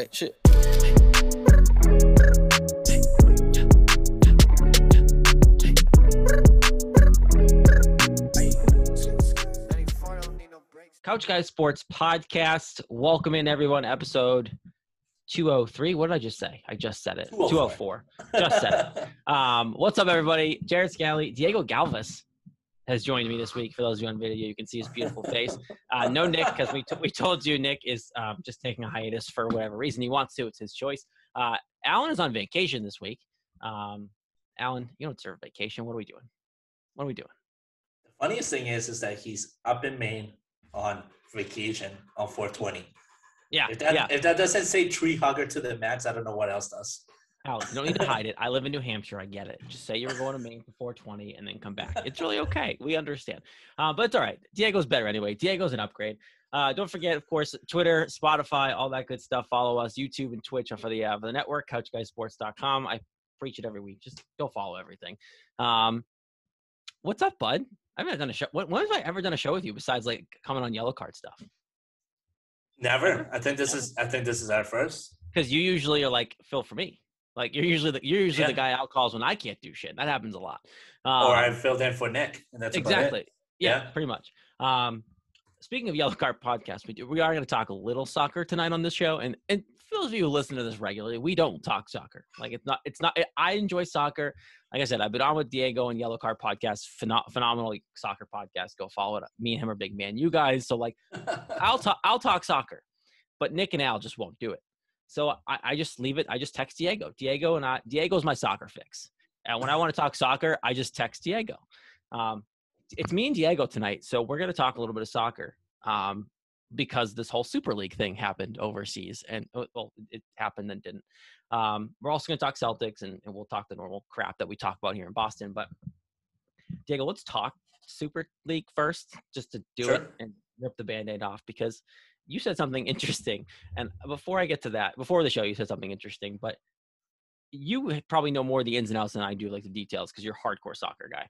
wait, shit. Couch Guys Sports Podcast. Welcome in, everyone. Episode 203. What did I just say? I just said it. 204. Just said it. Um, what's up, everybody? Jared Scally, Diego Galvis has joined me this week. For those of you on video, you can see his beautiful face. Uh, no Nick, because we, t- we told you Nick is um, just taking a hiatus for whatever reason he wants to. It's his choice. Uh, Alan is on vacation this week. Um, Alan, you don't deserve vacation. What are we doing? What are we doing? The funniest thing is, is that he's up in Maine on vacation on 420. Yeah, If that yeah. if that doesn't say tree hugger to the max, I don't know what else does. Alan, you don't need to hide it. I live in New Hampshire. I get it. Just say you were going to Maine for 420 and then come back. It's really okay. We understand. Uh, but it's all right. Diego's better anyway. Diego's an upgrade. Uh, don't forget, of course, Twitter, Spotify, all that good stuff. Follow us, YouTube and Twitch for the uh, for the network, CouchGuySports.com. I preach it every week. Just go follow everything. Um, what's up, bud? I haven't done a show. When, when have I ever done a show with you besides like coming on yellow card stuff? Never. I think this is I think this is our first. Because you usually are like Phil for me. Like you're usually the, you're usually Yeah. the guy out calls when I can't do shit. That happens a lot. or Um, I filled in for Nick, and that's about it. exactly. Yeah, Yeah. pretty much. Um, speaking of yellow card podcast, we do, we are going to talk a little soccer tonight on this show, and and for those of you who listen to this regularly, we don't talk soccer. Like it's not it's not. I enjoy soccer. Like I said, I've been on with Diego and Yellow Card podcast, pheno- phenomenal soccer podcast. Go follow it. Me and him are big man. You guys, so like I'll talk I'll talk soccer, but Nick and Al just won't do it. So I, I just leave it. I just text Diego. Diego and I Diego's my soccer fix. And when I want to talk soccer, I just text Diego. Um, it's me and Diego tonight, so we're going to talk a little bit of soccer um, because this whole Super League thing happened overseas, and uh, well, it happened and didn't. Um, we're also going to talk Celtics, and, and we'll talk the normal crap that we talk about here in Boston. But Diego, let's talk Super League first, just to do it and rip the band-aid off because you said something interesting. And before I get to that, before the show, you said something interesting, but you probably know more of the ins and outs than I do, like the details, because you're a hardcore soccer guy.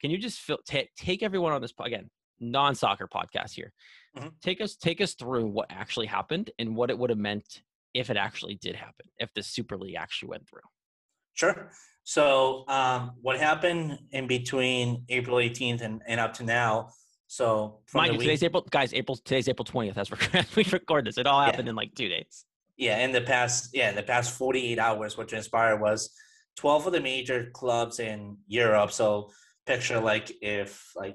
Can you just fil- ta- take everyone on this again, non-soccer podcast here? Mhm. Take us take us through what actually happened and what it would have meant if it actually did happen, if the Super League actually went through. Sure. So, um, what happened in between April 18th and, and up to now? So, from Mind you, week, today's April, guys. April today's April twentieth as we record this. It all Yeah. happened in like two days. yeah, in the past, yeah, in the past 48 hours, what transpired was 12 of the major clubs in Europe. So, picture like if like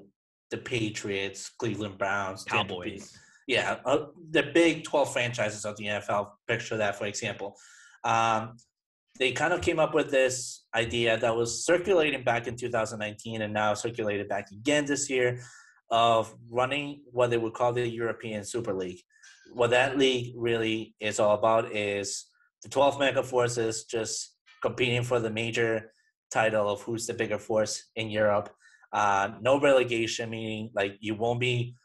the Patriots, Cleveland Browns, Cowboys. yeah, uh, the big 12 franchises of the NFL. Picture that, for example. Um, they kind of came up with this idea that was circulating back in 2019 and now circulated back again this year of running what they would call the European Super League. What that league really is all about is the 12 mega forces just competing for the major title of who's the bigger force in Europe. Uh, no relegation, meaning like you won't be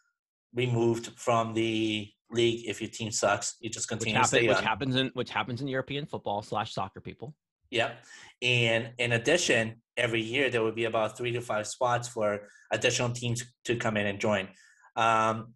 removed from the league if your team sucks. You just Which, continue to happen, which happens in which happens in European football slash soccer people. Yeah. And in addition, every year there would be about three to five spots for additional teams to come in and join. Um,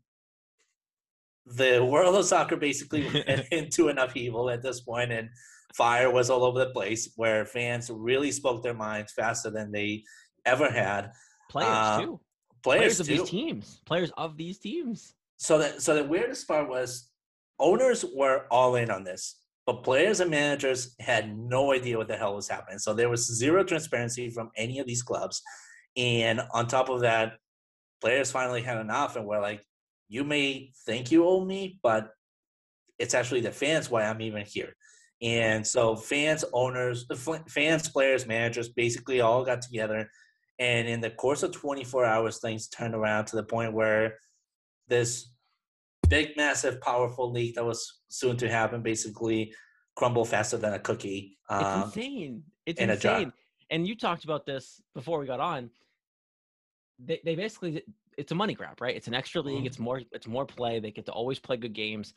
the world of soccer basically went into an upheaval at this point, and fire was all over the place where fans really spoke their minds faster than they ever had. Players Uh, too. Players, Players of too. these teams. Players of these teams. so that so the weirdest part was owners were all in on this but players and managers had no idea what the hell was happening. So there was zero transparency from any of these clubs. And on top of that players finally had enough and were like you may think you owe me but it's actually the fans why i'm even here. And so fans owners fans players managers basically all got together. And in the course of 24 hours things turned around to the point where this big, massive, powerful league that was soon to happen basically crumble faster than a cookie. It's Um, insane. It's in insane. And you talked about this before we got on. They, they basically it's a money grab, right? It's an extra league. Mhm. It's more it's more play. They get to always play good games.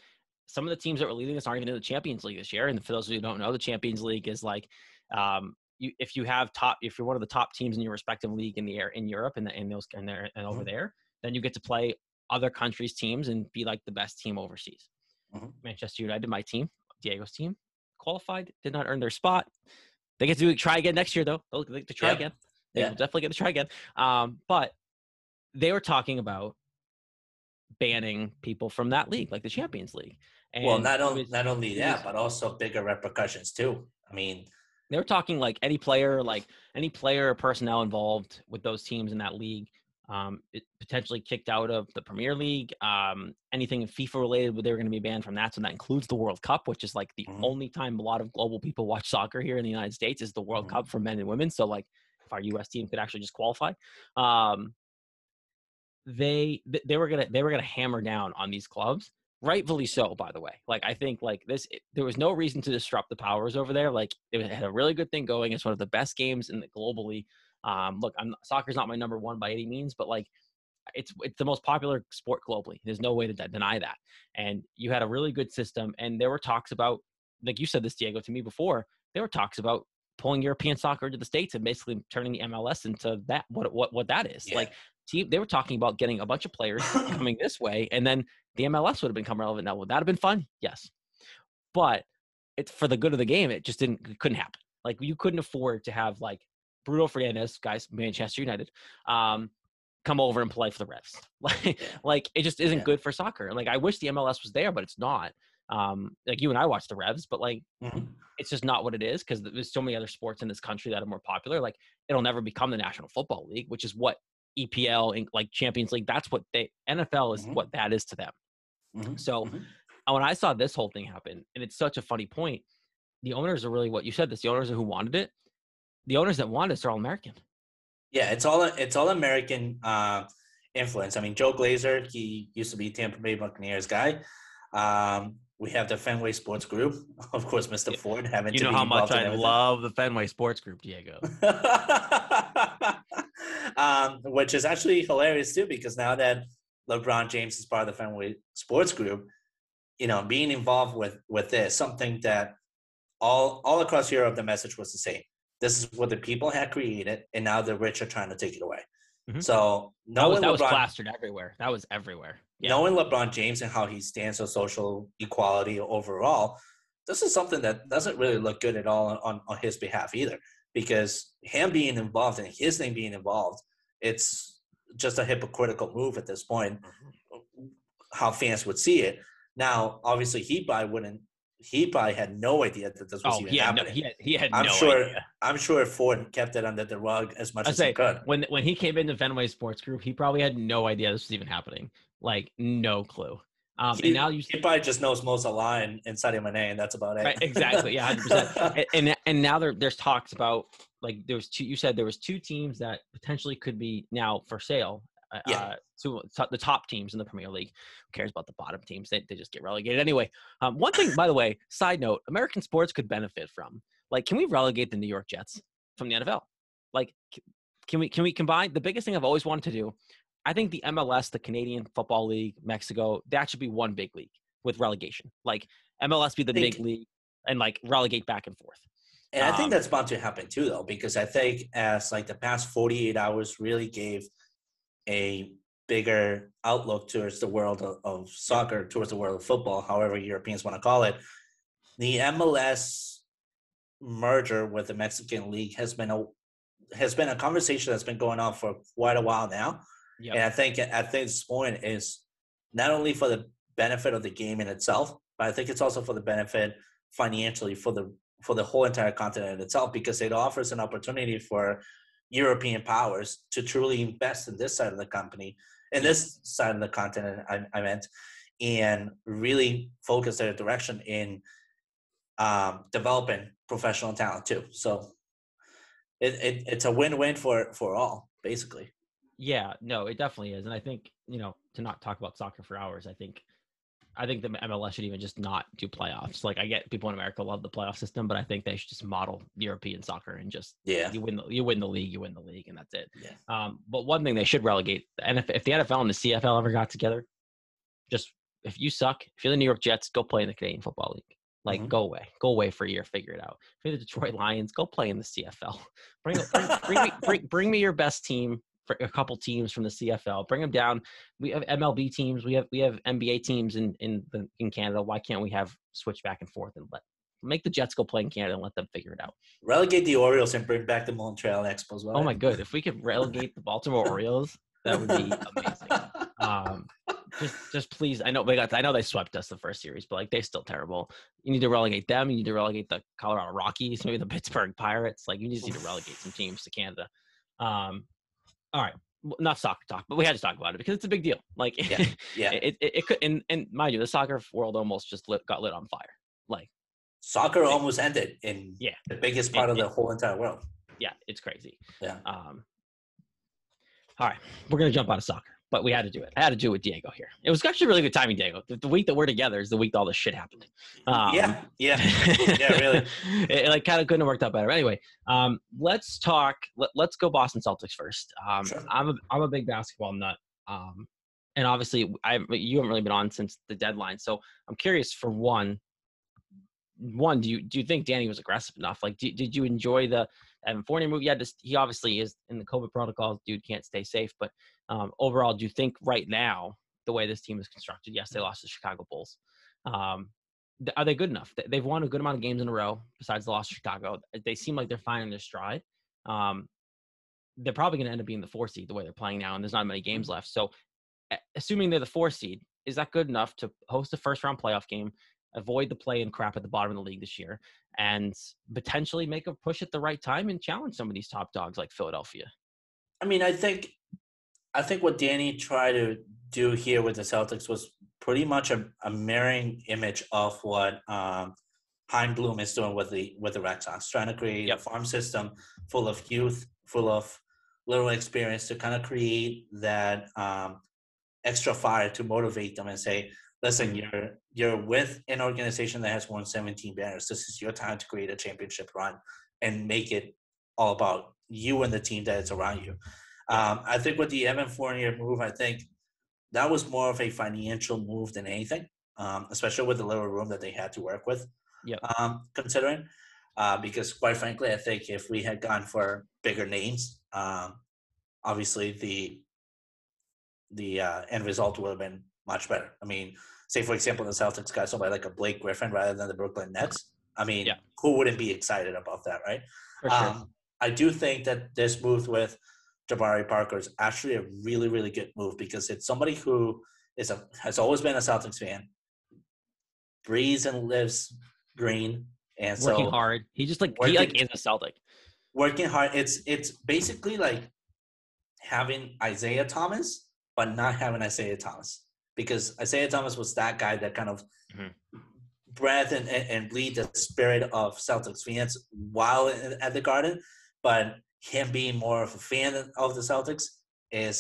Some of the teams that were leading this aren't even in the Champions League this year. And for those of you who don't know, the Champions League is like um, you, if you have top if you're one of the top teams in your respective league in the air in Europe and the, in those and there and over Mhm. there, then you get to play other countries' teams and be like the best team overseas. Mhm. Manchester United, my team, Diego's team qualified, did not earn their spot. They get to try again next year, though. They'll get to try Yeah. again. They Yeah. definitely get to try again. Um, but they were talking about banning people from that league, like the Champions League. And well, not only not only that, but also bigger repercussions too. I mean, they were talking like any player, like any player or personnel involved with those teams in that league, um, it potentially kicked out of the Premier League. Um, anything FIFA related, they were going to be banned from that. So that includes the World Cup, which is like the Mhm. only time a lot of global people watch soccer here in the United States is the World Mhm. Cup for men and women. So like, if our U.S. team could actually just qualify, um, they they were gonna they were gonna hammer down on these clubs rightfully so by the way like i think like this it- there was no reason to disrupt the powers over there like it had a really good thing going it's one of the best games in the globally um look i'm soccer's not my number one by any means but like it's it's the most popular sport globally there's no way to de- deny that and you had a really good system and there were talks about like you said this diego to me before there were talks about pulling european soccer into the states and basically turning the mls into that what what what that is yeah. like team they were talking about getting a bunch of players coming this way and then the MLS would have become relevant now. Would that have been fun? Yes. But it's for the good of the game, it just didn't it couldn't happen. Like you couldn't afford to have like Bruno Fernandes, guys, Manchester United, um, come over and play for the Revs. Like like it just isn't Yeah. good for soccer. Like I wish the MLS was there, but it's not. Um, like you and I watch the Revs, but like Mhm. it's just not what it is because there's so many other sports in this country that are more popular. Like it'll never become the National Football League, which is what EPL and like Champions League. That's what they NFL is Mhm. what that is to them. Mhm. So Mhm. uh, when I saw this whole thing happen, and it's such a funny point, the owners are really what you said. This the owners are who wanted it. The owners that want us are all American. Yeah, it's all it's all American uh, influence. I mean, Joel Glazer, he used to be Tampa Bay Buccaneers guy. Um, we have the Fenway Sports Group, of course, Mr. Yeah. Ford having You know how much I love the Fenway Sports Group, Diego. um, which is actually hilarious too, because now that LeBron James is part of the Fenway Sports Group, you know, being involved with with this, something that all all across Europe, the message was the same. This is what the people had created, and now the rich are trying to take it away. Mhm. So That was, knowing that was plastered everywhere. That was everywhere. Yeah. knowing LeBron James and how he stands for social equality overall, this is something that doesn't really look good at all on, on his behalf either. Because him being involved and his name being involved, it's just a hypocritical move at this point. How fans would see it. Now, obviously, he probably wouldn't. He probably had no idea that this was Oh, even he had, no, happening. he had, he had I'm no sure. idea. I'm sure Ford kept it under the rug as much I as say he could. when when he came into Fenway Sports Group, he probably had no idea this was even happening. Like no clue. Um, He, and now you he probably just knows Mo Salah and, Sadio Mane, and that's about it. Right, exactly. Yeah, hundred percent. And and- and now there there's talks about like there was two. You said there was two teams that potentially could be now for sale. Uh, Yeah. uh, so to- the top teams in the Premier League. Who cares about the bottom teams? They they just get relegated anyway. Um, one thing, by the way, side note: American sports could benefit from like, can we relegate the New York Jets from the NFL? Like, can we can we combine? The biggest thing I've always wanted to do. I think the MLS, the Canadian Football League, Mexico, that should be one big league with relegation. Like MLS be the Think- big league and like relegate back and forth. And I think Um, that's bound to happen too, though, because I think as like the past 48 hours really gave a bigger outlook towards the world of, of soccer, towards the world of football, however Europeans want to call it. The MLS merger with the Mexican League has been a has been a conversation that's been going on for quite a while now. Yep. And I think at this point is not only for the benefit of the game in itself, but I think it's also for the benefit financially for the for the whole entire continent itself because it offers an opportunity for European powers to truly invest in this side of the company, in this side of the continent, I, I meant, and really focus their direction in um, developing professional talent too. So it, it it's a win-win for for all, basically. Yeah, no, it definitely is. And I think, you know, to not talk about soccer for hours, I think I think the MLS should even just not do playoffs. Like I get people in America love the playoff system, but I think they should just model European soccer and just Yeah. you win the you win the league, you win the league, and that's it. Yeah. Um, but one thing they should relegate, and if, if the NFL and the CFL ever got together, just if you suck, if you're the New York Jets, go play in the Canadian Football League. Like Mhm. go away, go away for a year, figure it out. If you're the Detroit Lions, go play in the CFL. Bring bring, bring, me, bring, bring me your best team a couple teams from the CFL, bring them down. We have MLB teams, we have we have NBA teams in in the, in Canada. Why can't we have switch back and forth and let make the Jets go play in Canada and let them figure it out? Relegate the Orioles and bring back the Montreal Expos. As well. Oh my god, if we could relegate the Baltimore Orioles, that would be amazing. Um, just just please i know they got i know they swept us the first series but like they're still terrible you need to relegate them you need to relegate the colorado rockies maybe the pittsburgh pirates like you just need to relegate some teams to canada um all right not soccer talk but we had to talk about it because it's a big deal like Yeah, yeah. it, it, it could and, and mind you the soccer world almost just lit, got lit on fire like Soccer almost ended in Yeah. the biggest part It- of the whole entire world. yeah it's crazy Yeah. um all right we're gonna jump out of soccer but we had to do it i had to do it with diego here it was actually really good timing diego the, the week that we're together is the week that all this shit happened um, yeah, yeah. Yeah, really. it, it, like kind of couldn't have worked out better. Anyway, um, let's talk. Let, let's go Boston Celtics first. Um, Sure. I'm a I'm a big basketball nut. Um, and obviously, I you haven't really been on since the deadline, so I'm curious. For one, one, do you do you think Danny was aggressive enough? Like, did did you enjoy the Evan Fournier move? Yeah, just he obviously is in the COVID protocols. Dude can't stay safe, but um, overall, do you think right now the way this team is constructed? Yes, they lost to Chicago Bulls. Um, are they good enough? They- They've won a good amount of games in a row besides the loss to Chicago. They seem like they're finding their stride. Um, they're probably going to end up being the four seed the way they're playing now, and there's not many games left. So, assuming they're the four seed, is that good enough to host a first round playoff game, avoid the play and crap at the bottom of the league this year, and potentially make a push at the right time and challenge some of these top dogs like Philadelphia? I mean, I think, I think what Danny tried to do here with the Celtics was pretty much a, a mirroring image of what um, Chaim Bloom is doing with the with the Red Sox, trying to create Yep. a farm system full of youth, full of little experience to kind of create that um, extra fire to motivate them and say, listen, you're you're with an organization that has won 17 banners. This is your time to create a championship run and make it all about you and the team that is around you. Um, I think with the Evan Fournier move, I think that was more of a financial move than anything, um, especially with the little room that they had to work with. Yep. Um, considering, uh, because quite frankly, I think if we had gone for bigger names, um, obviously the the uh, end result would have been much better. I mean, say for example, the Celtics got somebody like a Blake Griffin rather than the Brooklyn Nets. I mean, Yeah. who wouldn't be excited about that, right? Sure. Um, I do think that this move with Jabari Parker is actually a really, really good move because it's somebody who is a has always been a Celtics fan, breathes and lives green, and Working so hard. He just like he like is a Celtic. working hard. It's it's basically like having Isaiah Thomas, but not having Isaiah Thomas because Isaiah Thomas was that guy that kind of Mhm. breathed and, and, and bleed the spirit of Celtics fans while in- at the Garden, but him being more of a fan of the Celtics is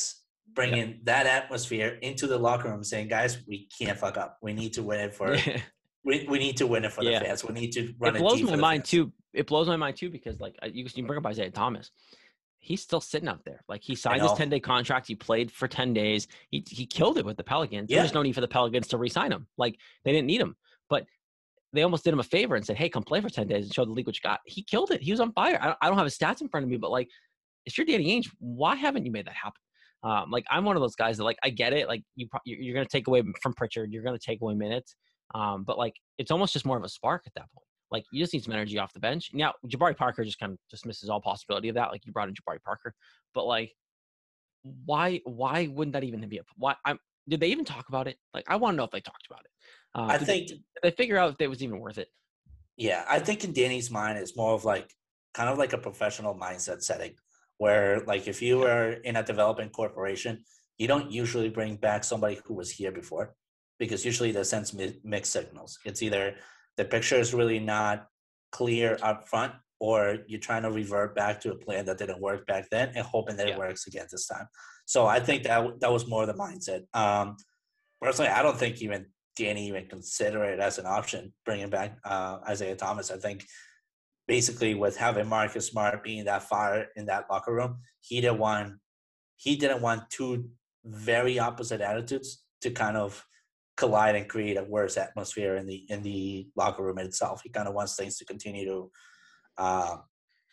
bringing that atmosphere into the locker room, saying, "Guys, we can't fuck up. We need to win it for we, we need to win it for Yeah. the fans. We need to run it blows my mind fans." too. It blows my mind too because like you, you bring up Isaiah Thomas, he's still sitting out there. Like he signed his ten day contract. He played for ten days. He he killed it with the Pelicans. Yeah. There's no need for the Pelicans to re-sign him. Like they didn't need him, but they almost did him a favor and said, "Hey, come play for ten days and show the league what you got." He killed it. He was on fire. I don't, I don't have his stats in front of me, but like if you're Danny Ainge, why haven't you made that happen? Um, like I'm one of those guys that like I get it. Like you, pro- you're you're gonna take away from Pritchard. You're gonna take away minutes. Um, but like it's almost just more of a spark at that point. Like you just need some energy off the bench. Now Jabari Parker just kind of dismisses all possibility of that. Like you brought in Jabari Parker, but like why why wouldn't that even be a why? I'm did they even talk about it? Like I want to know if they talked about it. Uh, I they- think did they figure out if it was even worth it. Yeah, I think in Danny's mind, it's more of like kind of like a professional mindset setting where, like, if you are in a development corporation, you don't usually bring back somebody who was here before because usually that sends mi- mixed signals. It's either the picture is really not clear up front or you're trying to revert back to a plan that didn't work back then and hoping that Yeah. it works again this time. So I think that that was more the mindset. Um, personally, I don't think even Danny even consider it as an option, bringing back uh, Isaiah Thomas. I think basically with having Marcus Smart being that fire in that locker room, he didn't want he didn't want two very opposite attitudes to kind of collide and create a worse atmosphere in the in the locker room itself. He kind of wants things to continue to uh,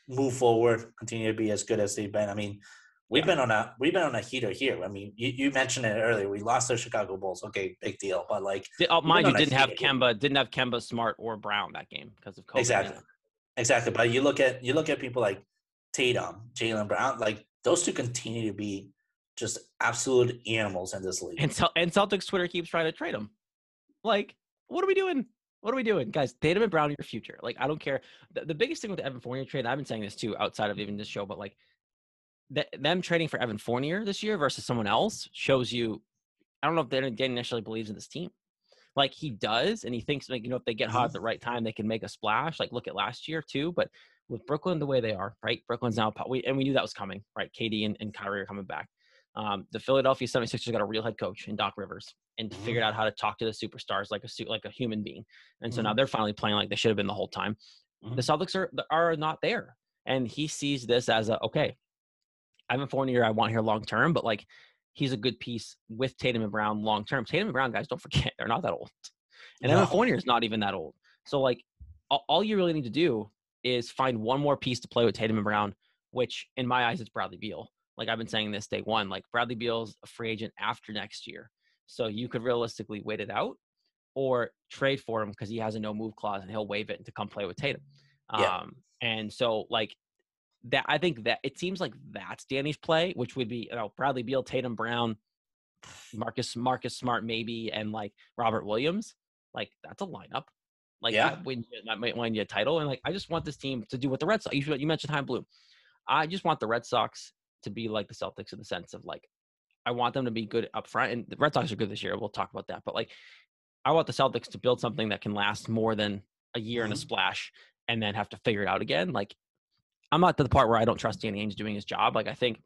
move forward, continue to be as good as they've been. I mean, We've Yeah. been on a we've been on a heater here. I mean, you, you mentioned it earlier. We lost the Chicago Bulls. Okay, big deal. But like Oh, mind you, didn't have heater here. Kemba, didn't have Kemba, Smart, or Brown that game because of COVID. exactly, exactly. But you look at you look at people like Tatum, Jaylen Brown. Like those two continue to be just absolute animals in this league. And, Cel- and Celtics Twitter keeps trying to trade him. Like, what are we doing? What are we doing, guys? Tatum and Brown are your future. Like, I don't care. The, the biggest thing with the Evan Fournier trade, I've been saying this too, outside of even this show, but like, th- them trading for Evan Fournier this year versus someone else shows you. I don't know if Dan Dan initially believes in this team. Like he does, and he thinks like you know if they get hot at the mm-hmm. right time, they can make a splash. Like look at last year too. But with Brooklyn the way they are, right? Brooklyn's now we and we knew that was coming, right? KD and, and Kyrie are coming back. Um, the Philadelphia 76ers got a real head coach in Doc Rivers and Mhm. figured out how to talk to the superstars like a su- like a human being. And so now Mhm. they're finally playing like they should have been the whole time. Mhm. The Celtics are are not there, and he sees this as a okay. Evan Fournier, I want here long term, but like he's a good piece with Tatum and Brown long term. Tatum and Brown guys, don't forget they're not that old, and Evan No. Fournier is not even that old. So like all, all you really need to do is find one more piece to play with Tatum and Brown, which in my eyes is Bradley Beal. Like I've been saying this day one, like Bradley Beal's a free agent after next year, so you could realistically wait it out or trade for him because he has a no move clause and he'll waive it to come play with Tatum. Yeah. Um, and so like that, I think that it seems like that's Danny's play, which would be you know Bradley Beal, Tatum Brown, Marcus Marcus Smart maybe, and like Robert Williams. Like that's a lineup. Like Yeah. that win that might win you a title. And like I just want this team to do what the Red Sox. You, you mentioned High Blue. I just want the Red Sox to be like the Celtics in the sense of like I want them to be good up front. And the Red Sox are good this year. We'll talk about that. But like I want the Celtics to build something that can last more than a year and a Mhm. splash and then have to figure it out again. Like I'm not to the part where I don't trust Danny Ainge doing his job. Like I think,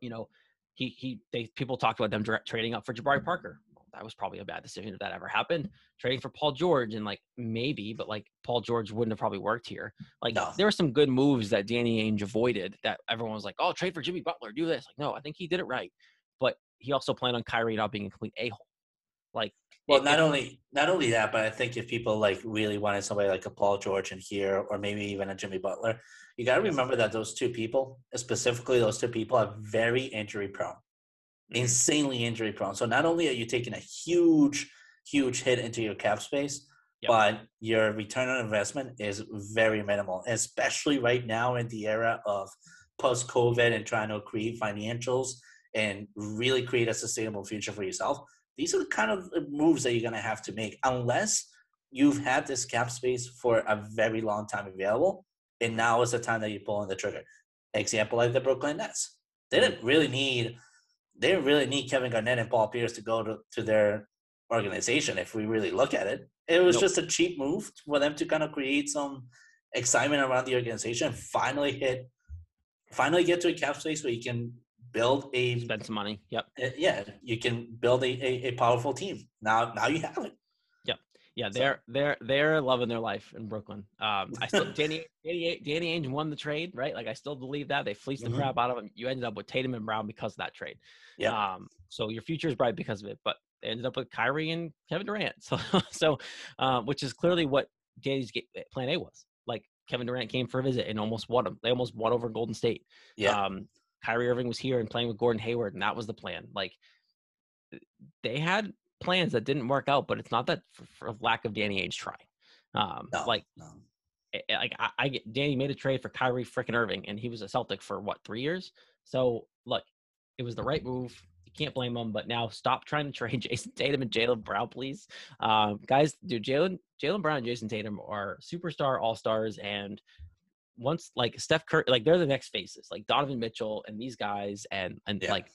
you know, he he they people talked about them direct trading up for Jabari Parker. That was probably a bad decision if that ever happened. Trading for Paul George and like maybe, but like Paul George wouldn't have probably worked here. Like No. there were some good moves that Danny Ainge avoided that everyone was like, "Oh, trade for Jimmy Butler, do this." Like, no, I think he did it right, but he also planned on Kyrie not being a complete a hole. Like, Well, it- not it- only not only that, but I think if people like really wanted somebody like a Paul George in here, or maybe even a Jimmy Butler, you got to remember that those two people, specifically those two people, are very injury prone, Mhm. insanely injury prone. So not only are you taking a huge, huge hit into your cap space, Yep. but your return on investment is very minimal, especially right now in the era of post COVID and trying to create financials and really create a sustainable future for yourself these are the kind of moves that you're going to have to make unless you've had this cap space for a very long time available and now is the time that you're pulling the trigger example like the brooklyn nets they didn't really need they really need kevin garnett and paul pierce to go to, to their organization if we really look at it it was Nope. just a cheap move for them to kind of create some excitement around the organization finally hit finally get to a cap space where you can build a spend some money. Yep. uh, yeah, you can build a, a, a powerful team. Now now you have it. Yeah, they're they're they're loving their life in Brooklyn. Um, I still Danny Danny Danny Ainge won the trade, right? Like I still believe that they fleeced Mhm. the crap out of him. You ended up with Tatum and Brown because of that trade. Yeah. Um, so your future is bright because of it. But they ended up with Kyrie and Kevin Durant. So so, uh, which is clearly what Danny's plan A was. Like Kevin Durant came for a visit and almost won them. They almost won over Golden State. Yeah. Um, Kyrie Irving was here and playing with Gordon Hayward, and that was the plan. Like they had plans that didn't work out, but it's not that for, for lack of Danny Ainge trying. Um, no, like, no. eh, eh, like I, I get Danny made a trade for Kyrie freaking Irving, and he was a Celtic for what three years. So look, it was the right move. You can't blame him. But now stop trying to trade Jayson Tatum and Jaylen Brown, please, um, guys. Dude, Jaylen Jaylen Brown and Jayson Tatum are superstar all stars, and once like Steph Curry, like they're the next faces, like Donovan Mitchell and these guys, and and Yeah. like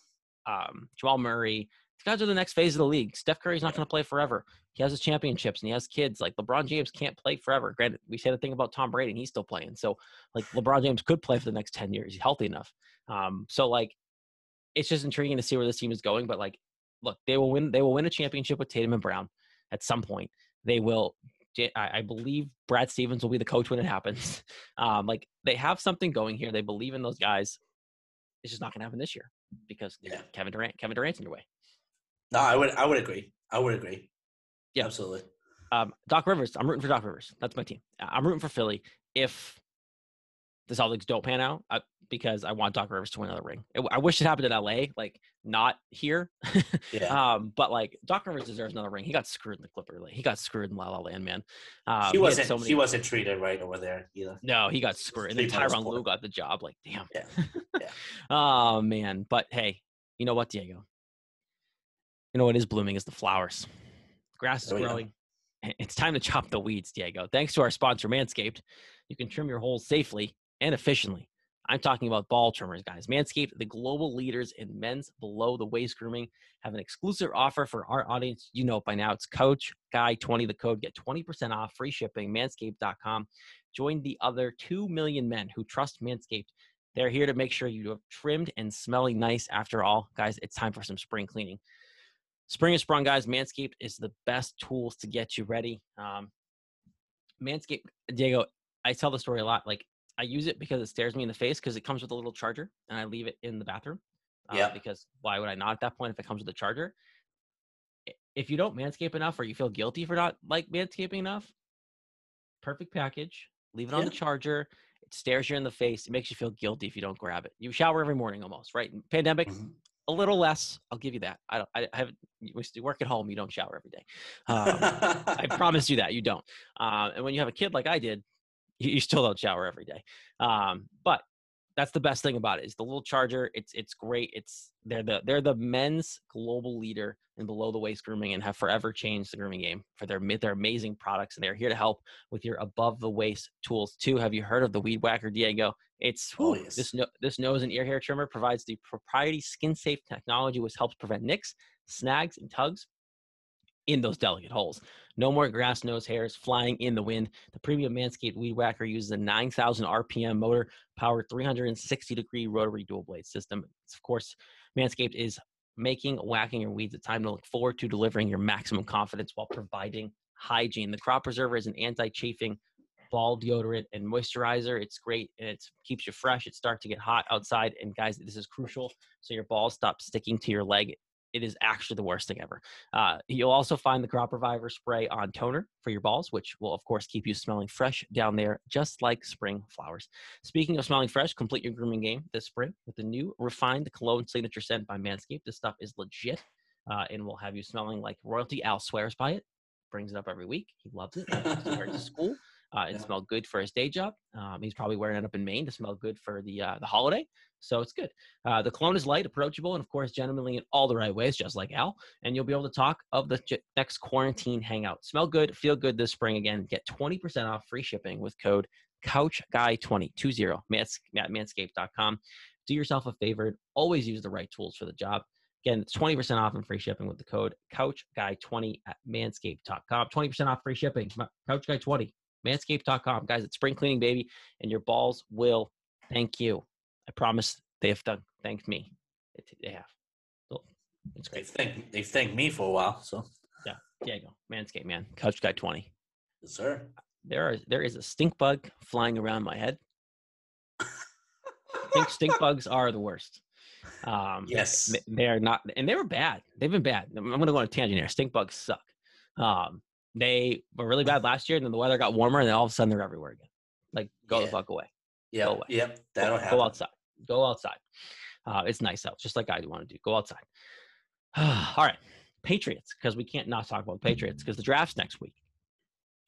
um, Jamal Murray. Guys are the next phase of the league. Steph Curry's not going to play forever. He has his championships and he has kids. Like LeBron James can't play forever. Granted, we said a thing about Tom Brady and he's still playing. So like LeBron James could play for the next 10 years. He's healthy enough. Um, so like it's just intriguing to see where this team is going. But like, look, they will win, they will win a championship with Tatum and Brown at some point. They will I I believe Brad Stevens will be the coach when it happens. Um, like they have something going here. They believe in those guys. It's just not going to happen this year because Yeah. Kevin Durant, Kevin Durant's in your way. No, I would I would agree. I would agree. Yeah. Absolutely. Um, Doc Rivers, I'm rooting for Doc Rivers. That's my team. I'm rooting for Philly. If the Celtics don't pan out, I, because I want Doc Rivers to win another ring. I- I wish it happened in LA, like not here. Yeah. um, but like Doc Rivers deserves another ring. He got screwed in the Clipper. Like, he got screwed in La La Land, man. Um, he wasn't. so many- He wasn't treated right over there either. No, he got screwed. And then Tyronn. Lue got the job. Like, damn. Yeah. Yeah. oh man. But hey, you know what, Diego? You know what is blooming is the flowers. Grass is oh, go. growing. It's time to chop the weeds, Diego. Thanks to our sponsor, Manscaped, you can trim your holes safely and efficiently. I'm talking about ball trimmers, guys. Manscaped, the global leaders in men's below the waist grooming, have an exclusive offer for our audience. You know it by now. It's Couch Guy 20. The code get 20% off free shipping. Manscaped.com. Join the other 2 million men who trust Manscaped. They're here to make sure you have trimmed and smelling nice. After all, guys, it's time for some spring cleaning. Spring is sprung, guys. Manscaped is the best tools to get you ready. Um, Manscaped, Diego, I tell the story a lot. Like I use it because it stares me in the face because it comes with a little charger, and I leave it in the bathroom. Uh, Yeah. Because why would I not at that point if it comes with a charger? If you don't manscape enough, or you feel guilty for not like manscaping enough, perfect package. Leave it on the charger. It stares you in the face. It makes you feel guilty if you don't grab it. You shower every morning almost, right? Pandemic, Mhm. A little less. I'll give you that. I don't. I have. We still work at home. You don't shower every day. Um, I promise you that you don't. Uh, and when you have a kid like I did, you, you still don't shower every day. Um, but that's the best thing about it is the little charger. It's it's great. It's they're the they're the men's global leader in below the waist grooming and have forever changed the grooming game for their their amazing products and they're here to help with your above the waist tools too. Have you heard of the Weed Whacker, Diego? It's oh, oh, yes. this no, this nose and ear hair trimmer provides the proprietary skin safe technology which helps prevent nicks, snags, and tugs in those delicate holes. No more grass nose hairs flying in the wind. The premium Manscaped Weed Whacker uses a 9,000 RPM motor powered 360 degree rotary dual blade system. It's, of course, Manscaped is making whacking your weeds a time to look forward to delivering your maximum confidence while providing hygiene. The Crop Preserver is an anti chafing ball deodorant and moisturizer. It's great and it keeps you fresh. It starts to get hot outside. And guys, this is crucial so your balls stop sticking to your leg. It is actually the worst thing ever. Uh, you'll also find the Crop Reviver spray on toner for your balls, which will, of course, keep you smelling fresh down there, just like spring flowers. Speaking of smelling fresh, complete your grooming game this spring with the new refined cologne signature scent by Manscaped. This stuff is legit uh, and will have you smelling like royalty. Al swears by it, brings it up every week. He loves it. He used to wear it to school. Uh, it Yeah. smelled good for his day job. Um, he's probably wearing it up in Maine to smell good for the uh, the holiday. So it's good. Uh, the cologne is light, approachable, and of course, gentlemanly in all the right ways, just like Al. And you'll be able to talk of the j- next quarantine hangout. Smell good, feel good this spring again. Get 20% off free shipping with code CouchGuy20, 20, mans- at manscaped.com. Do yourself a favor and always use the right tools for the job. Again, it's 20% off and free shipping with the code CouchGuy20 at manscaped.com. 20% off free shipping. CouchGuy20, manscaped.com. Guys, it's spring cleaning, baby, and your balls will thank you. I promise they have done, thanked me. They, they have. So, it's They great. thanked they've thanked me for a while, so yeah, Diego, Manscaped, man. Couch Guy 20. yes, sir. There are there is a stink bug flying around my head. I think stink bugs are the worst. Um, Yes. th- they are not, and they were bad. They've been bad. I'm going to go on a tangent here. Stink bugs suck. Um, they were really bad last year, and then the weather got warmer, and then all of a sudden they're everywhere again. Like, go the fuck away. Yep. away. Yep. Go, That'll go happen. outside. Go outside. Uh, it's nice out, just like I want to do. Go outside. all right, Patriots, because we can't not talk about Patriots because the draft's next week.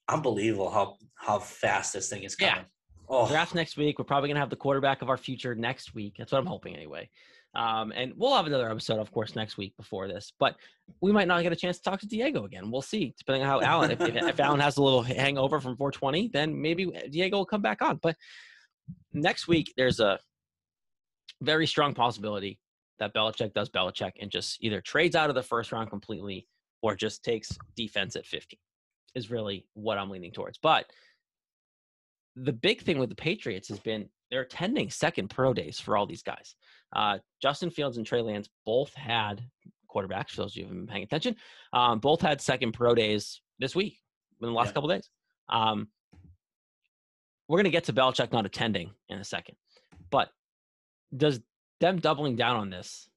Unbelievable how how fast this thing is Yeah. Oh, draft next week. We're probably gonna have the quarterback of our future next week. That's what I'm hoping anyway. Um, and we'll have another episode, of course, next week before this. But we might not get a chance to talk to Diego again. We'll see, depending on how Alan. If, if, Alan has a little hangover from 420, then maybe Diego will come back on. But next week, there's a very strong possibility that Belichick does Belichick and just either trades out of the first round completely or just takes defense at 50 is really what I'm leaning towards. But the big thing with the Patriots has been they're attending second pro days for all these guys. Uh, Justin Fields and Trey Lance both had quarterbacks, for those of you who have been paying attention, um, both had second pro days this week in the last Yeah. couple days. Um, we're going to get to Belichick not attending in a second. But does them doubling down on this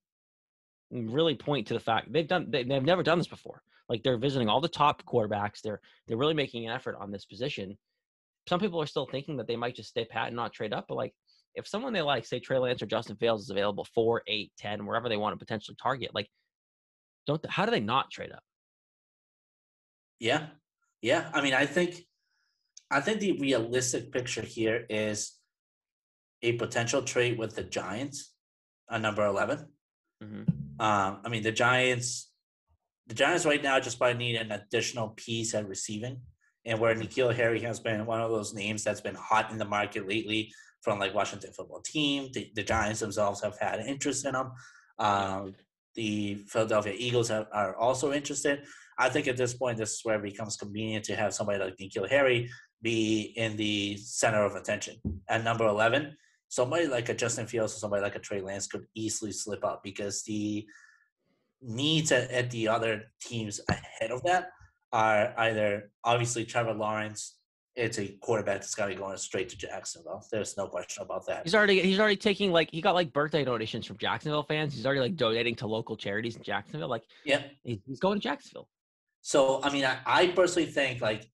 really point to the fact they've done they, they've never done this before like they're visiting all the top quarterbacks they're they're really making an effort on this position some people are still thinking that they might just stay pat and not trade up but like if someone they like, say Trey Lance or Justin Fields, is available four, eight, ten, wherever they want to potentially target, like, don't how do they not trade up? Yeah, yeah. I mean, I think, I think the realistic picture here is a potential trade with the Giants on number 11 Mm-hmm. Um, I mean, the Giants, the Giants right now just probably need an additional piece at receiving, and where N'Keal Harry has been one of those names that's been hot in the market lately from like Washington football team. The, the Giants themselves have had interest in him. Um, the Philadelphia Eagles have, are also interested. I think at this point, this is where it becomes convenient to have somebody like N'Keal Harry be in the center of attention. At number 11, somebody like a Justin Fields or somebody like a Trey Lance could easily slip up because the needs at, at the other teams ahead of that are either obviously Trevor Lawrence. It's a quarterback that's got to be going straight to Jacksonville. There's no question about that. He's already he's already taking like he got like birthday donations from Jacksonville fans. He's already like donating to local charities in Jacksonville. Like Yeah. he's going to Jacksonville. So I mean, I, I personally think like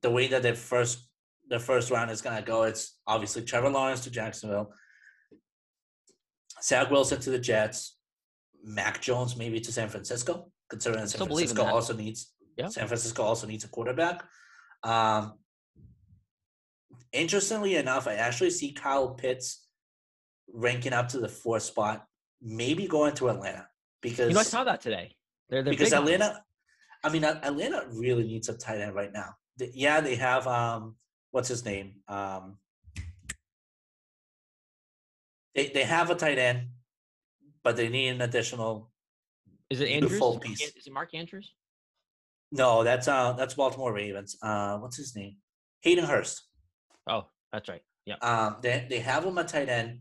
the way that the first the first round is gonna go, it's obviously Trevor Lawrence to Jacksonville, Zach Wilson to the Jets, Mac Jones maybe to San Francisco, considering that San Still believe in Francisco also needs Yeah. San Francisco also needs a quarterback. Um, interestingly enough, I actually see Kyle Pitts ranking up to the fourth spot, maybe going to Atlanta because You know, I saw that today. They're, they're because big on it. Atlanta, I mean, At- Atlanta really needs a tight end right now. Yeah, they have um, what's his name? Um, they they have a tight end, but they need an additional. Is it Andrews? full Is Mark piece. Is it Mark Andrews? No, that's uh, that's Baltimore Ravens. Uh, what's his name? Hayden Hurst. Oh, that's right. Yeah. Um, they they have him at tight end.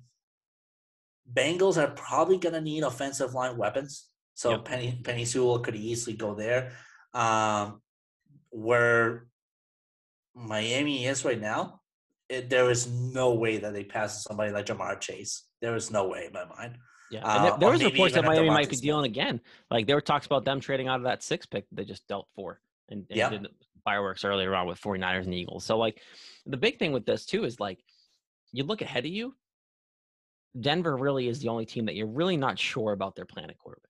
Bengals are probably going to need offensive line weapons, so Yep. Penei Penei Sewell could easily go there. Um, where Miami is right now, it, there is no way that they pass somebody like Ja'Marr Chase. There is no way in my mind. Yeah, Uh, and there, there or was reports that Miami might be dealing again. Like there were talks about them trading out of that six pick they just dealt for and, and Yep. did fireworks earlier on with 49ers and Eagles. So like the big thing with this too is like you look ahead of you. Denver really is the only team that you're really not sure about their plan at quarterback.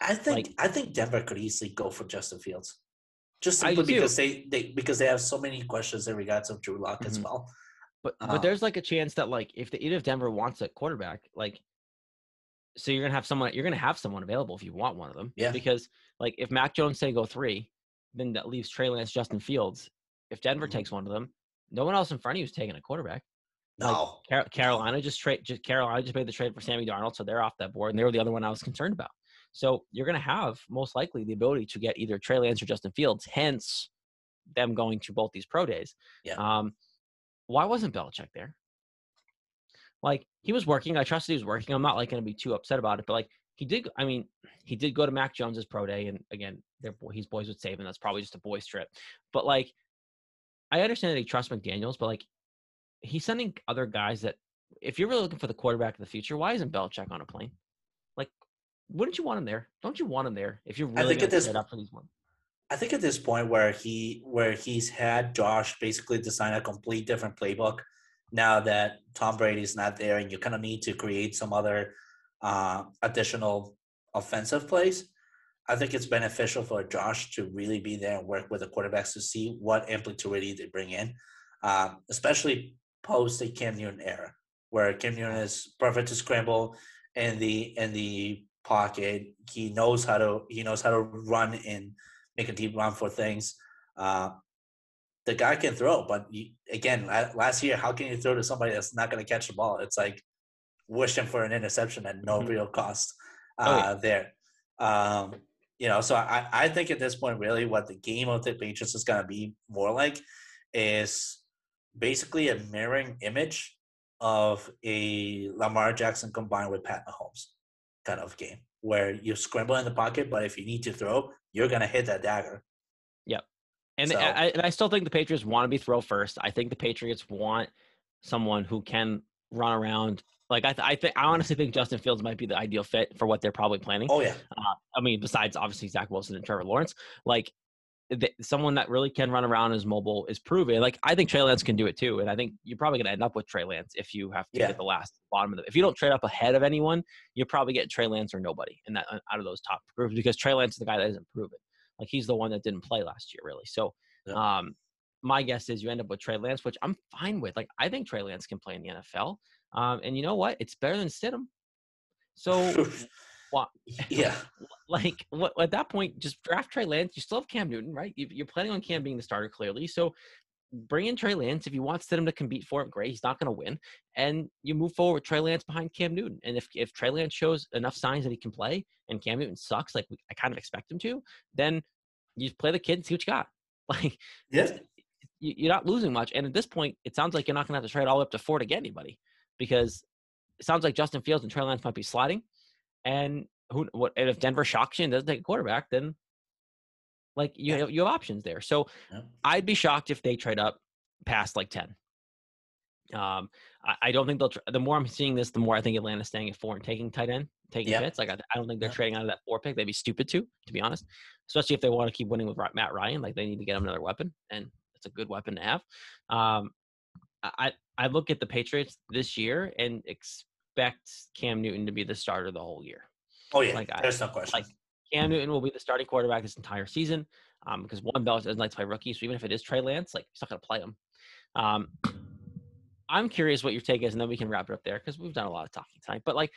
I think Like- I think Denver could easily go for Justin Fields, just simply because they, they because they have so many questions in regards of Drew Lock as Mhm. well. But Uh-huh. but there's like a chance that like if the if Denver wants a quarterback, like so you're gonna have someone you're gonna have someone available if you want one of them. Yeah. Because like if Mac Jones say go three, then that leaves Trey Lance, Justin Fields. If Denver Mhm. takes one of them, no one else in front of you is taking a quarterback. Like, No, Car- Carolina just trade just Carolina just made the trade for Sammy Darnold, so they're off that board, and they were the other one I was concerned about. So you're going to have most likely the ability to get either Trey Lance or Justin Fields, hence them going to both these pro days. Yeah. Um, why wasn't Belichick there? Like he was working. I trusted he was working. I'm not like going to be too upset about it, but like he did. I mean, he did go to Mac Jones's pro day, and again, they're boy, he's boys with Saban. That's probably just a boys trip. But like, I understand that he trusts McDaniels, but like, he's sending other guys that if you're really looking for the quarterback of the future, why isn't Belichick on a plane? Like, wouldn't you want him there? Don't you want him there if you're I really think going at this trade up for these ones? I think at this point where he where he's had Josh basically design a complete different playbook now that Tom Brady's not there and you kind of need to create some other uh, additional offensive plays. I think it's beneficial for Josh to really be there and work with the quarterbacks to see what amplitude they bring in, um, especially post the Cam Newton era, where Cam Newton is perfect to scramble in the in the pocket. He knows how to he knows how to run and make a deep run for things. Uh, the guy can throw, but you, again, last year, how can you throw to somebody that's not going to catch the ball? It's like wishing for an interception at no Mhm. real cost uh, Oh, yeah. there. Um, you know, so I, I think at this point, really, what the game of the Patriots is going to be more like is basically a mirroring image of a Lamar Jackson combined with Pat Mahomes kind of game, where you scramble in the pocket, but if you need to throw, you're going to hit that dagger. And So- I, and I still think the Patriots want to be throw first. I think the Patriots want someone who can run around. Like I, th- I think I honestly think Justin Fields might be the ideal fit for what they're probably planning. Oh, yeah. Uh, I mean, besides obviously Zach Wilson and Trevor Lawrence, like th- someone that really can run around is mobile is proven. Like I think Trey Lance can do it too, and I think you're probably going to end up with Trey Lance if you have to Yeah. get the last bottom of the. If you don't trade up ahead of anyone, you're probably get Trey Lance or nobody in that uh, out of those top groups because Trey Lance is the guy that isn't proven. Like he's the one that didn't play last year really. So, Yeah. um, my guess is you end up with Trey Lance, which I'm fine with. Like I think Trey Lance can play in the NFL, um, and you know what? It's better than Stidham. So wha- yeah, like what, at that point, just draft Trey Lance. You still have Cam Newton, right? You- You're planning on Cam being the starter clearly. So bring in Trey Lance. If you want Stidham to compete for it, great. He's not going to win. And you move forward with Trey Lance behind Cam Newton. And if, if Trey Lance shows enough signs that he can play and Cam Newton sucks, like I kind of expect him to, then you just play the kid and see what you got. Like yeah. you- you're not losing much. And at this point, it sounds like you're not going to have to trade all the way up to four to get anybody because it sounds like Justin Fields and Trey Lance might be sliding. And who, what, and if Denver shocks you and doesn't take a quarterback, then like you, Yeah. have, you have options there. So Yeah. I'd be shocked if they trade up past like 10. Um, I, I don't think they'll, tr- the more I'm seeing this, the more I think Atlanta's staying at four and taking tight end, taking Yeah. hits. Like I, I don't think they're trading out of that four pick. They'd be stupid to, to be honest, especially if they want to keep winning with Matt Ryan. Like they need to get him another weapon, and it's a good weapon to have. Um, I I I look at the Patriots this year and expect Cam Newton to be the starter the whole year. Oh yeah, Like, I- there's no question. like, Cam Newton will be the starting quarterback this entire season um, because one Belichick doesn't like to play rookies. So even if it is Trey Lance, like he's not going to play him. Um, I'm curious what your take is, and then we can wrap it up there because we've done a lot of talking tonight. But like,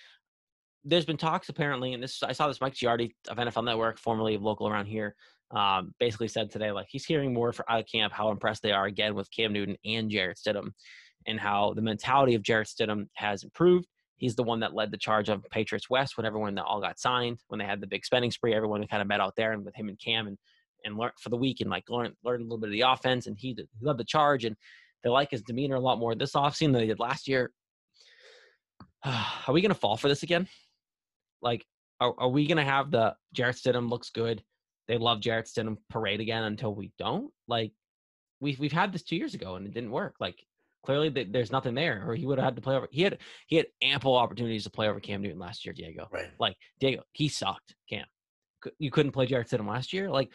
there's been talks apparently, and this I saw this Mike Giardi of NFL Network, formerly local around here, um, basically said today like he's hearing more for out of camp how impressed they are again with Cam Newton and Jarrett Stidham, and how the mentality of Jarrett Stidham has improved. He's the one that led the charge of Patriots West when everyone all got signed, when they had the big spending spree, everyone kind of met out there and with him and Cam and and learn for the week and like learn learn a little bit of the offense and he, he led the charge and they like his demeanor a lot more this offseason than they did last year. Are we gonna fall for this again? Like, are, are we gonna have the Jarrett Stidham looks good? They love Jarrett Stidham parade again until we don't? Like, we've we've had this two years ago and it didn't work. Like, clearly th- there's nothing there, or he would have had to play over. He had he had ample opportunities to play over Cam Newton last year, Diego. right. Like Diego, he sucked. Cam, you couldn't play Jarrett Stidham last year. Like,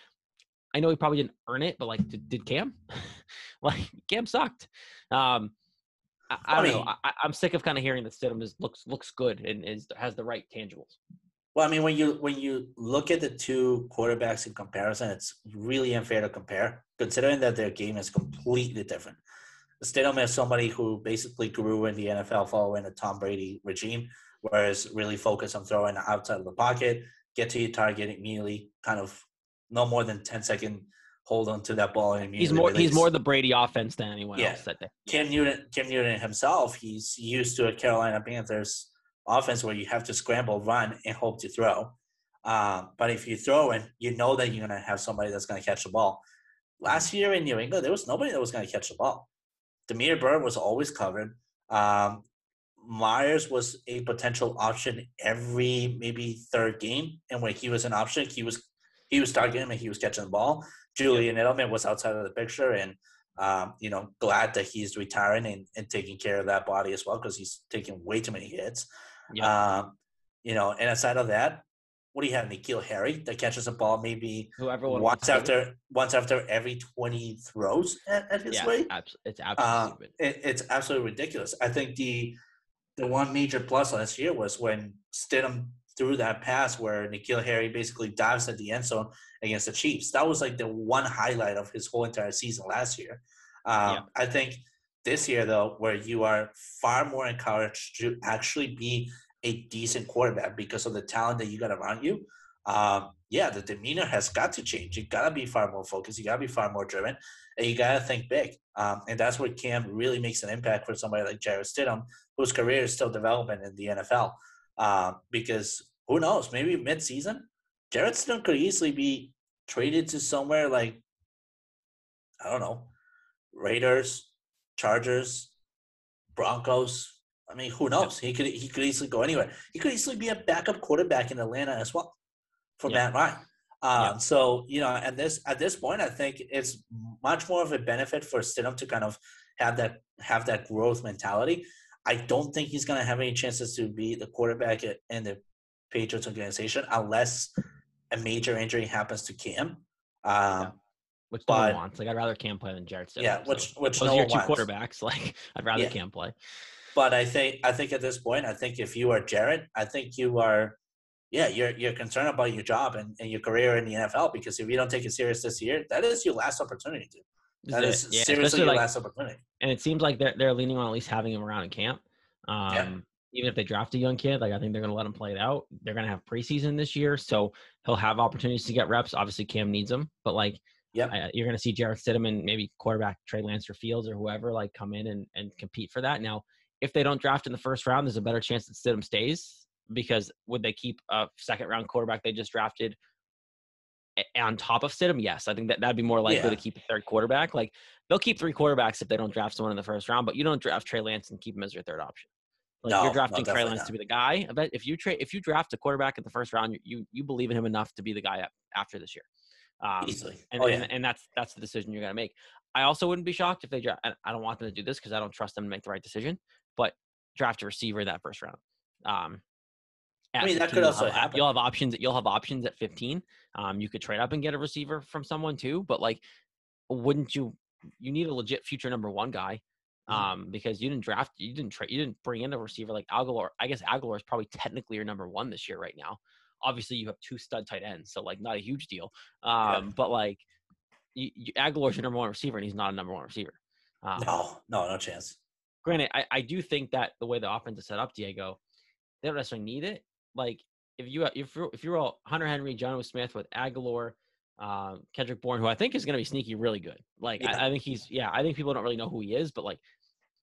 I know he probably didn't earn it, but like, did, did Cam? like, Cam sucked. Um, I, I don't know. I, I'm sick of kind of hearing that Stidham is looks looks good and is has the right tangibles. Well, I mean, when you when you look at the two quarterbacks in comparison, it's really unfair to compare, considering that their game is completely different. Stidham is somebody who basically grew in the NFL following a Tom Brady regime, whereas really focused on throwing outside of the pocket, get to your target immediately, kind of no more than 10 second hold on to that ball and immediately He's more he's more the Brady offense than anyone Yeah. else. That day. Cam Newton, Cam Newton himself, he's used to a Carolina Panthers offense where you have to scramble, run, and hope to throw. Um, but if you throw in, you know that you're going to have somebody that's going to catch the ball. Last year in New England, there was nobody that was going to catch the ball. Damiere Byrd was always covered. Um, Meyers was a potential option every maybe third game, and when he was an option, he was he was targeting him and he was catching the ball. Julian Edelman was outside of the picture, and um, you know, glad that he's retiring and, and taking care of that body as well because he's taking way too many hits. Yeah. Um, you know, and aside of that, what do you have? N'Keal Harry that catches a ball maybe Whoever once after once after every twenty throws at, at his yeah, rate. abs- it's absolutely Uh. It, it's absolutely ridiculous. I think the the one major plus last year was when Stidham threw that pass where N'Keal Harry basically dives at the end zone against the Chiefs. That was like the one highlight of his whole entire season last year. Um, Yeah. I think this year though, where you are far more encouraged to actually be a decent quarterback because of the talent that you got around you. Um, yeah, the demeanor has got to change. You got to be far more focused. You got to be far more driven, and you got to think big. Um, and that's where Cam really makes an impact for somebody like Jarrett Stidham, whose career is still developing in the NFL. Um, because who knows, maybe mid-season, Jarrett Stidham could easily be traded to somewhere like I don't know, Raiders, Chargers, Broncos. I mean, who knows? He could he could easily go anywhere. He could easily be a backup quarterback in Atlanta as well for Yeah. Matt Ryan. Um, Yeah. So you know, at this at this point, I think it's much more of a benefit for Stidham to kind of have that have that growth mentality. I don't think he's going to have any chances to be the quarterback in the Patriots organization unless a major injury happens to Cam. Um, which no one But- wants. Like I'd rather Cam play than Jarrett Stidham. Yeah, so which which those no are your two wants. quarterbacks. Like I'd rather Yeah. Cam play. But I think I think at this point, I think if you are Jarrett, I think you are, yeah, you're you're concerned about your job and, and your career in the NFL because if you don't take it serious this year, that is your last opportunity to. That is is. Yeah, seriously your like, last opportunity. and it seems like they're they're leaning on at least having him around in camp. Um, Yeah. Even if they draft a young kid, like I think they're going to let him play it out. They're going to have preseason this year, so he'll have opportunities to get reps. Obviously, Cam needs them, but like Yep. I- you're going to see Jarrett Stidham and maybe quarterback Trey Lance or Fields or whoever like come in and, and compete for that. Now, if they don't draft in the first round, there's a better chance that Stidham stays because would they keep a second round quarterback they just drafted on top of Stidham? Yes, I think that that'd be more likely Yeah. to keep a third quarterback. Like they'll keep three quarterbacks if they don't draft someone in the first round, but you don't draft Trey Lance and keep him as your third option. Like No, you're no, drafting Trey Lance not. to be the guy. I bet if you trade if you draft a quarterback in the first round, you you, you believe in him enough to be the guy after this year. Um, Easily. and, oh and, yeah. and that's that's the decision you're gonna make. I also wouldn't be shocked if they draft. I don't want them to do this because I don't trust them to make the right decision. But draft a receiver in that first round. Um, I mean, that 15, could you'll also have, happen. You'll have options. You'll have options at 15. Um, you could trade up and get a receiver from someone too. But like, wouldn't you? You need a legit future number one guy. Mhm. Um, because you didn't draft, you didn't trade, you didn't bring in a receiver like Agholor. I guess Agholor is probably technically your number one this year right now. Obviously, you have two stud tight ends, so like not a huge deal. Um, but like, you, you, Agholor's your number one receiver, and he's not a number one receiver. Um, no, no, no chance. Granted, I, I do think that the way the offense is set up, Diego, they don't necessarily need it. Like if you if you're if you're all Hunter Henry, Jonnu Smith with Agholor, um, Kendrick Bourne, who I think is going to be sneaky really good. Like Yeah. I, I think he's yeah, I think people don't really know who he is, but like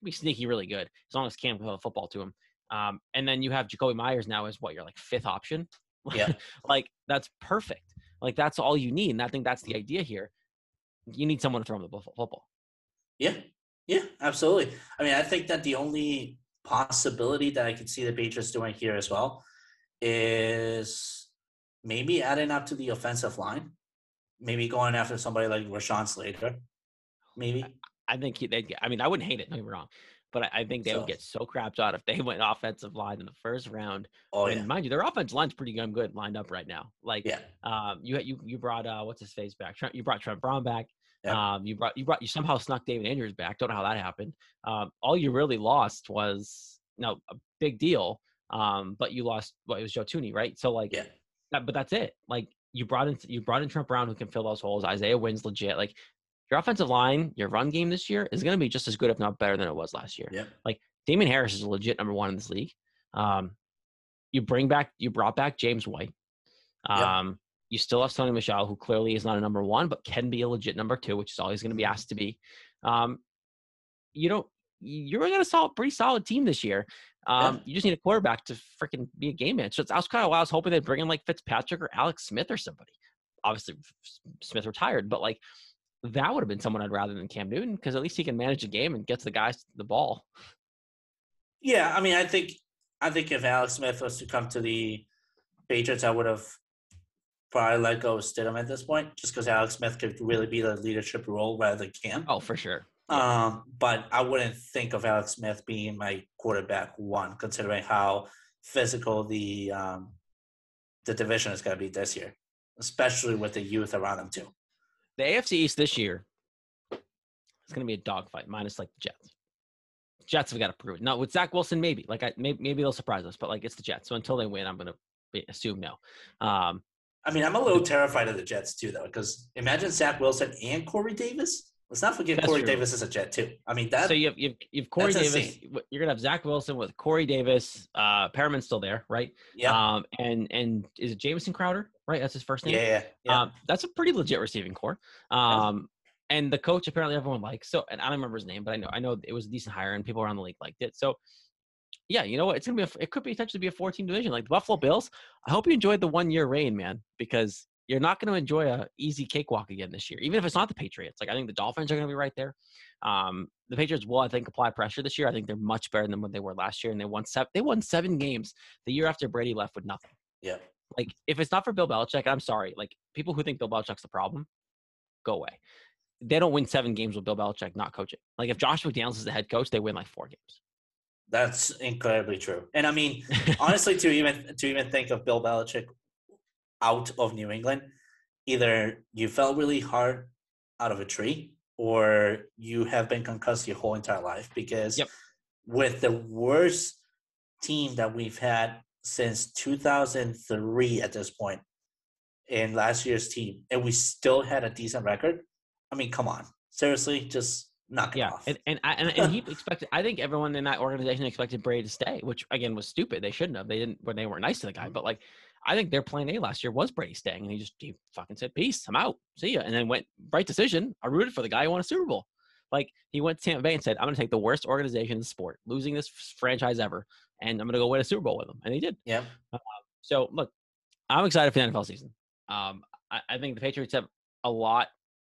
be sneaky really good as long as Cam can throw the football to him. Um, and then you have Jakobi Meyers now as what your like fifth option. Yeah. like that's perfect. Like that's all you need, and I think that's the idea here. You need someone to throw him the ball- football. Yeah, yeah, absolutely. I mean, I think that the only possibility that I could see the Patriots doing here as well is maybe adding up to the offensive line, maybe going after somebody like Rashawn Slater, maybe. I think get, I mean, I wouldn't hate it, don't get me wrong, but I, I think they So- would get so crapped out if they went offensive line in the first round. Oh and yeah, mind you, their offensive line's pretty damn good lined up right now. Like, yeah, um, you you you brought uh, what's his face back? Trent, you brought Trent Brown back. Yeah. Um, you brought you brought you somehow snuck David Andrews back. Don't know how that happened. Um, all you really lost was no a big deal. Um, but you lost what it was Joe Thuney, right? So like, yeah, that, but that's it. Like you brought in you brought in Trent Brown who can fill those holes. Isaiah Wynn's legit. Like your offensive line, your run game this year is going to be just as good, if not better, than it was last year. yeah, Damien Harris is a legit number one in this league. Um, you bring back, you brought back James White. Yep. Um, you still have Sony Michel, who clearly is not a number one, but can be a legit number two, which is always going to be asked to be. Um, you don't. You're going to solid, pretty solid team this year. Um, Yeah. You just need a quarterback to freaking be a game man. So it's, I was kind of, I was hoping they'd bring in like Fitzpatrick or Alex Smith or somebody. Obviously, Smith retired, but like that would have been someone I'd rather than Cam Newton because at least he can manage the game and gets the guys the ball. yeah. I mean, I think I think if Alex Smith was to come to the Patriots, I would have probably let go of Stidham at this point, just because Alex Smith could really be the leadership role rather than Cam. Oh, for sure. Um, but I wouldn't think of Alex Smith being my quarterback one, considering how physical the um, the division is going to be this year, especially with the youth around him too. The AFC East this year is going to be a dogfight, minus like the Jets. Jets have got to prove it. No, with Zach Wilson, maybe like I maybe, maybe they'll surprise us, but like it's the Jets. So until they win, I'm going to assume no. Um, I mean, I'm a little terrified of the Jets too, though, because imagine Zach Wilson and Corey Davis. Let's not forget That's Corey true. Davis is a Jet too. I mean that. so you have, you have, you've Corey Davis. Insane. You're going to have Zach Wilson with Corey Davis. Uh, Perriman's still there, right? yeah, Um, and and is it Jamison Crowder? Right, that's his first name. yeah, yeah. Um, that's a pretty legit receiving core. Um, and the coach apparently everyone likes. So, and I don't remember his name, but I know I know it was a decent hire, and people around the league liked it. So, yeah, you know what? It's gonna be a, it could be potentially be a 14 division like the Buffalo Bills. I hope you enjoyed the one year reign, man, because you're not going to enjoy a easy cakewalk again this year, even if it's not the Patriots. Like I think the Dolphins are going to be right there. Um, the Patriots will, I think, apply pressure this year. I think they're much better than what they were last year, and they won seven. They won seven games the year after Brady left with nothing. yeah. Like, if it's not for Bill Belichick, I'm sorry. Like, people who think Bill Belichick's the problem, go away. They don't win seven games with Bill Belichick not coaching. Like, if Josh McDaniels is the head coach, they win like four games. That's incredibly true. And I mean, honestly, to even to even think of Bill Belichick out of New England, either you fell really hard out of a tree or you have been concussed your whole entire life because Yep. with the worst team that we've had since 2003 at this point in last year's team and we still had a decent record i mean come on seriously just knock it Yeah, off and and, I, and and he expected. I think everyone in that organization expected Brady to stay, which again was stupid. They shouldn't have. They didn't when they weren't nice to the Mm-hmm. guy. But like, I think their plan A last year was Brady staying, and he just he fucking said, "Peace, I'm out, see ya," and then went right decision. I rooted for the guy who won a Super Bowl. Like he went to Tampa Bay and said, "I'm going to take the worst organization in the sport, losing this franchise ever, and I'm going to go win a Super Bowl with them," and he did. yeah So look, I'm excited for the NFL season. Um, I, I think the Patriots have a lot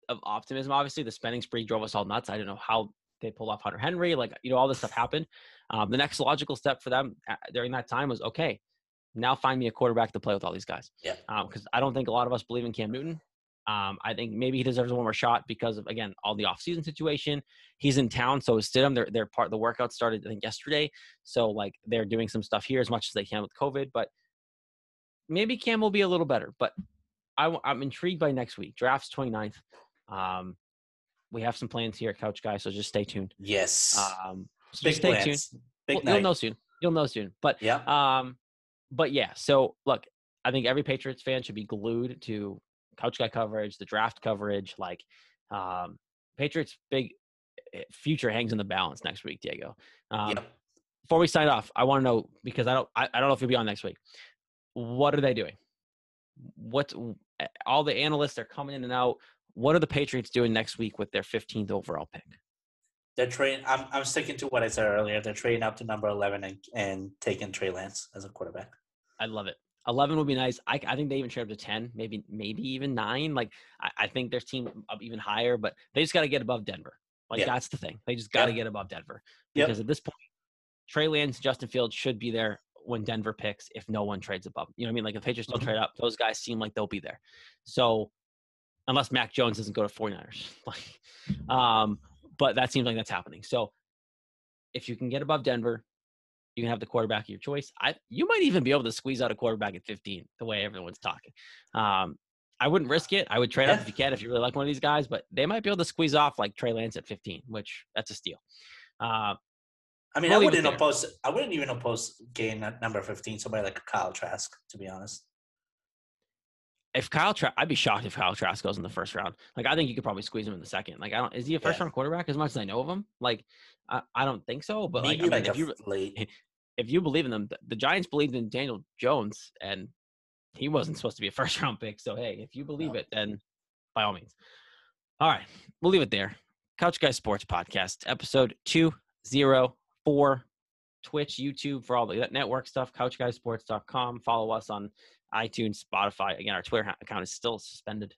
of optimism. Obviously, the spending spree drove us all nuts. I don't know how they pulled off Hunter Henry. Like you know, all this stuff happened. Um, the next logical step for them uh, during that time was okay. Now find me a quarterback to play with all these guys. Yeah. Because I don't think a lot of us believe in Cam Newton. Um, I think maybe he deserves one more shot because of again all the offseason situation. He's in town, so is Stidham. They're they're part. The workout started I think yesterday, so like they're doing some stuff here as much as they can with COVID. But maybe Cam will be a little better. But I, am intrigued by next week. Drafts 29th. Um, we have some plans here at Couch Guy, so just stay tuned. yes Um, so big stay tuned. plans big Well, you'll know soon. You'll know soon. But yeah um, but yeah. So look, I think every Patriots fan should be glued to Couch Guy coverage, the draft coverage. Like, um, Patriots' big eh, future hangs in the balance next week, Diego. Um, Yep. Before we sign off, I want to know because I don't, I, I don't know if you'll be on next week. What are they doing? What eh, all the analysts are coming in and out. What are the Patriots doing next week with their 15th overall pick? they're trading I'm, I'm sticking to what i said earlier they're trading up to number 11 and, and taking trey lance as a quarterback I love it. Eleven would be nice. I, I think they even trade up to ten, maybe maybe even nine. Like I, I think their team up even higher, but they just got to get above Denver. Like Yeah. that's the thing. They just got to Yep. get above Denver Yep. because at this point, Trey Lance, Justin Fields should be there when Denver picks. If no one trades above, you know what I mean? Like if Patriots don't Mhm. trade up, those guys seem like they'll be there. So unless Mac Jones doesn't go to 49ers, like, um, but that seems like that's happening. So if you can get above Denver, you can have the quarterback of your choice. I you might even be able to squeeze out a quarterback at 15, the way everyone's talking. Um, I wouldn't risk it. I would trade up if you can, if you really like one of these guys, but they might be able to squeeze off like Trey Lance at 15, which that's a steal. Uh, I mean, We'll I wouldn't oppose. I wouldn't even oppose getting at number fifteen somebody like Kyle Trask. To be honest, if Kyle, Trask, I'd be shocked if Kyle Trask goes in the first round. Like I think you could probably squeeze him in the second. Like I don't. Is he a first Yeah. round quarterback? As much as I know of him, like I, I don't think so. But like, I mean, like if you late. If you believe in them, the, the Giants believed in Daniel Jones, and he wasn't supposed to be a first round pick. So hey, if you believe it, then by all means. All right, we'll leave it there. Couch Guy Sports Podcast, episode two zero four. Twitch, YouTube for all the network stuff. CouchGuySports.com. Follow us on iTunes, Spotify. Again, our Twitter account is still suspended,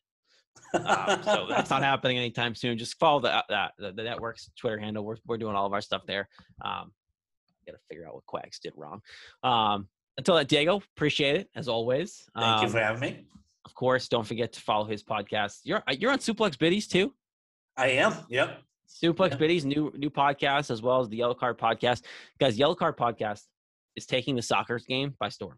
um, so that's not happening anytime soon. Just follow the uh, the, the network's Twitter handle. We're we're doing all of our stuff there. Um, got to figure out what Quacks did wrong. Um, until that, Diego, appreciate it as always. Thank you Um, for having me. of course, don't forget to follow his podcast. You're uh, you're on Suplex Biddies too. I am. Yep. Suplex Yeah. Biddies new new podcast as well as the Yellow Card podcast. Guys, Yellow Card podcast is taking the soccer game by storm.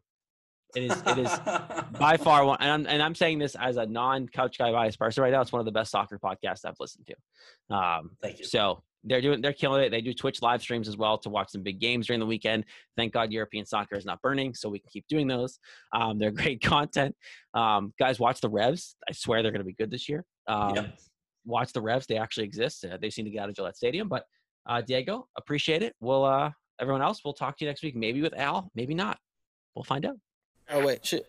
It is it is by far one, and I'm, and I'm saying this as a non couch guy bias person right now. It's one of the best soccer podcasts I've listened to. Um, Thank you. so they're doing they're killing it. They do Twitch live streams as well to watch some big games during the weekend. Thank God European soccer is not burning, so we can keep doing those. Um, they're great content. Um, guys, watch the Revs. I swear they're going to be good this year. Um, Yep. Watch the Revs. They actually exist. Uh, they seem to get out of Gillette Stadium. But uh, Diego, appreciate it. We'll uh, everyone else. We'll talk to you next week. Maybe with Al. Maybe not. We'll find out. Oh wait, shit.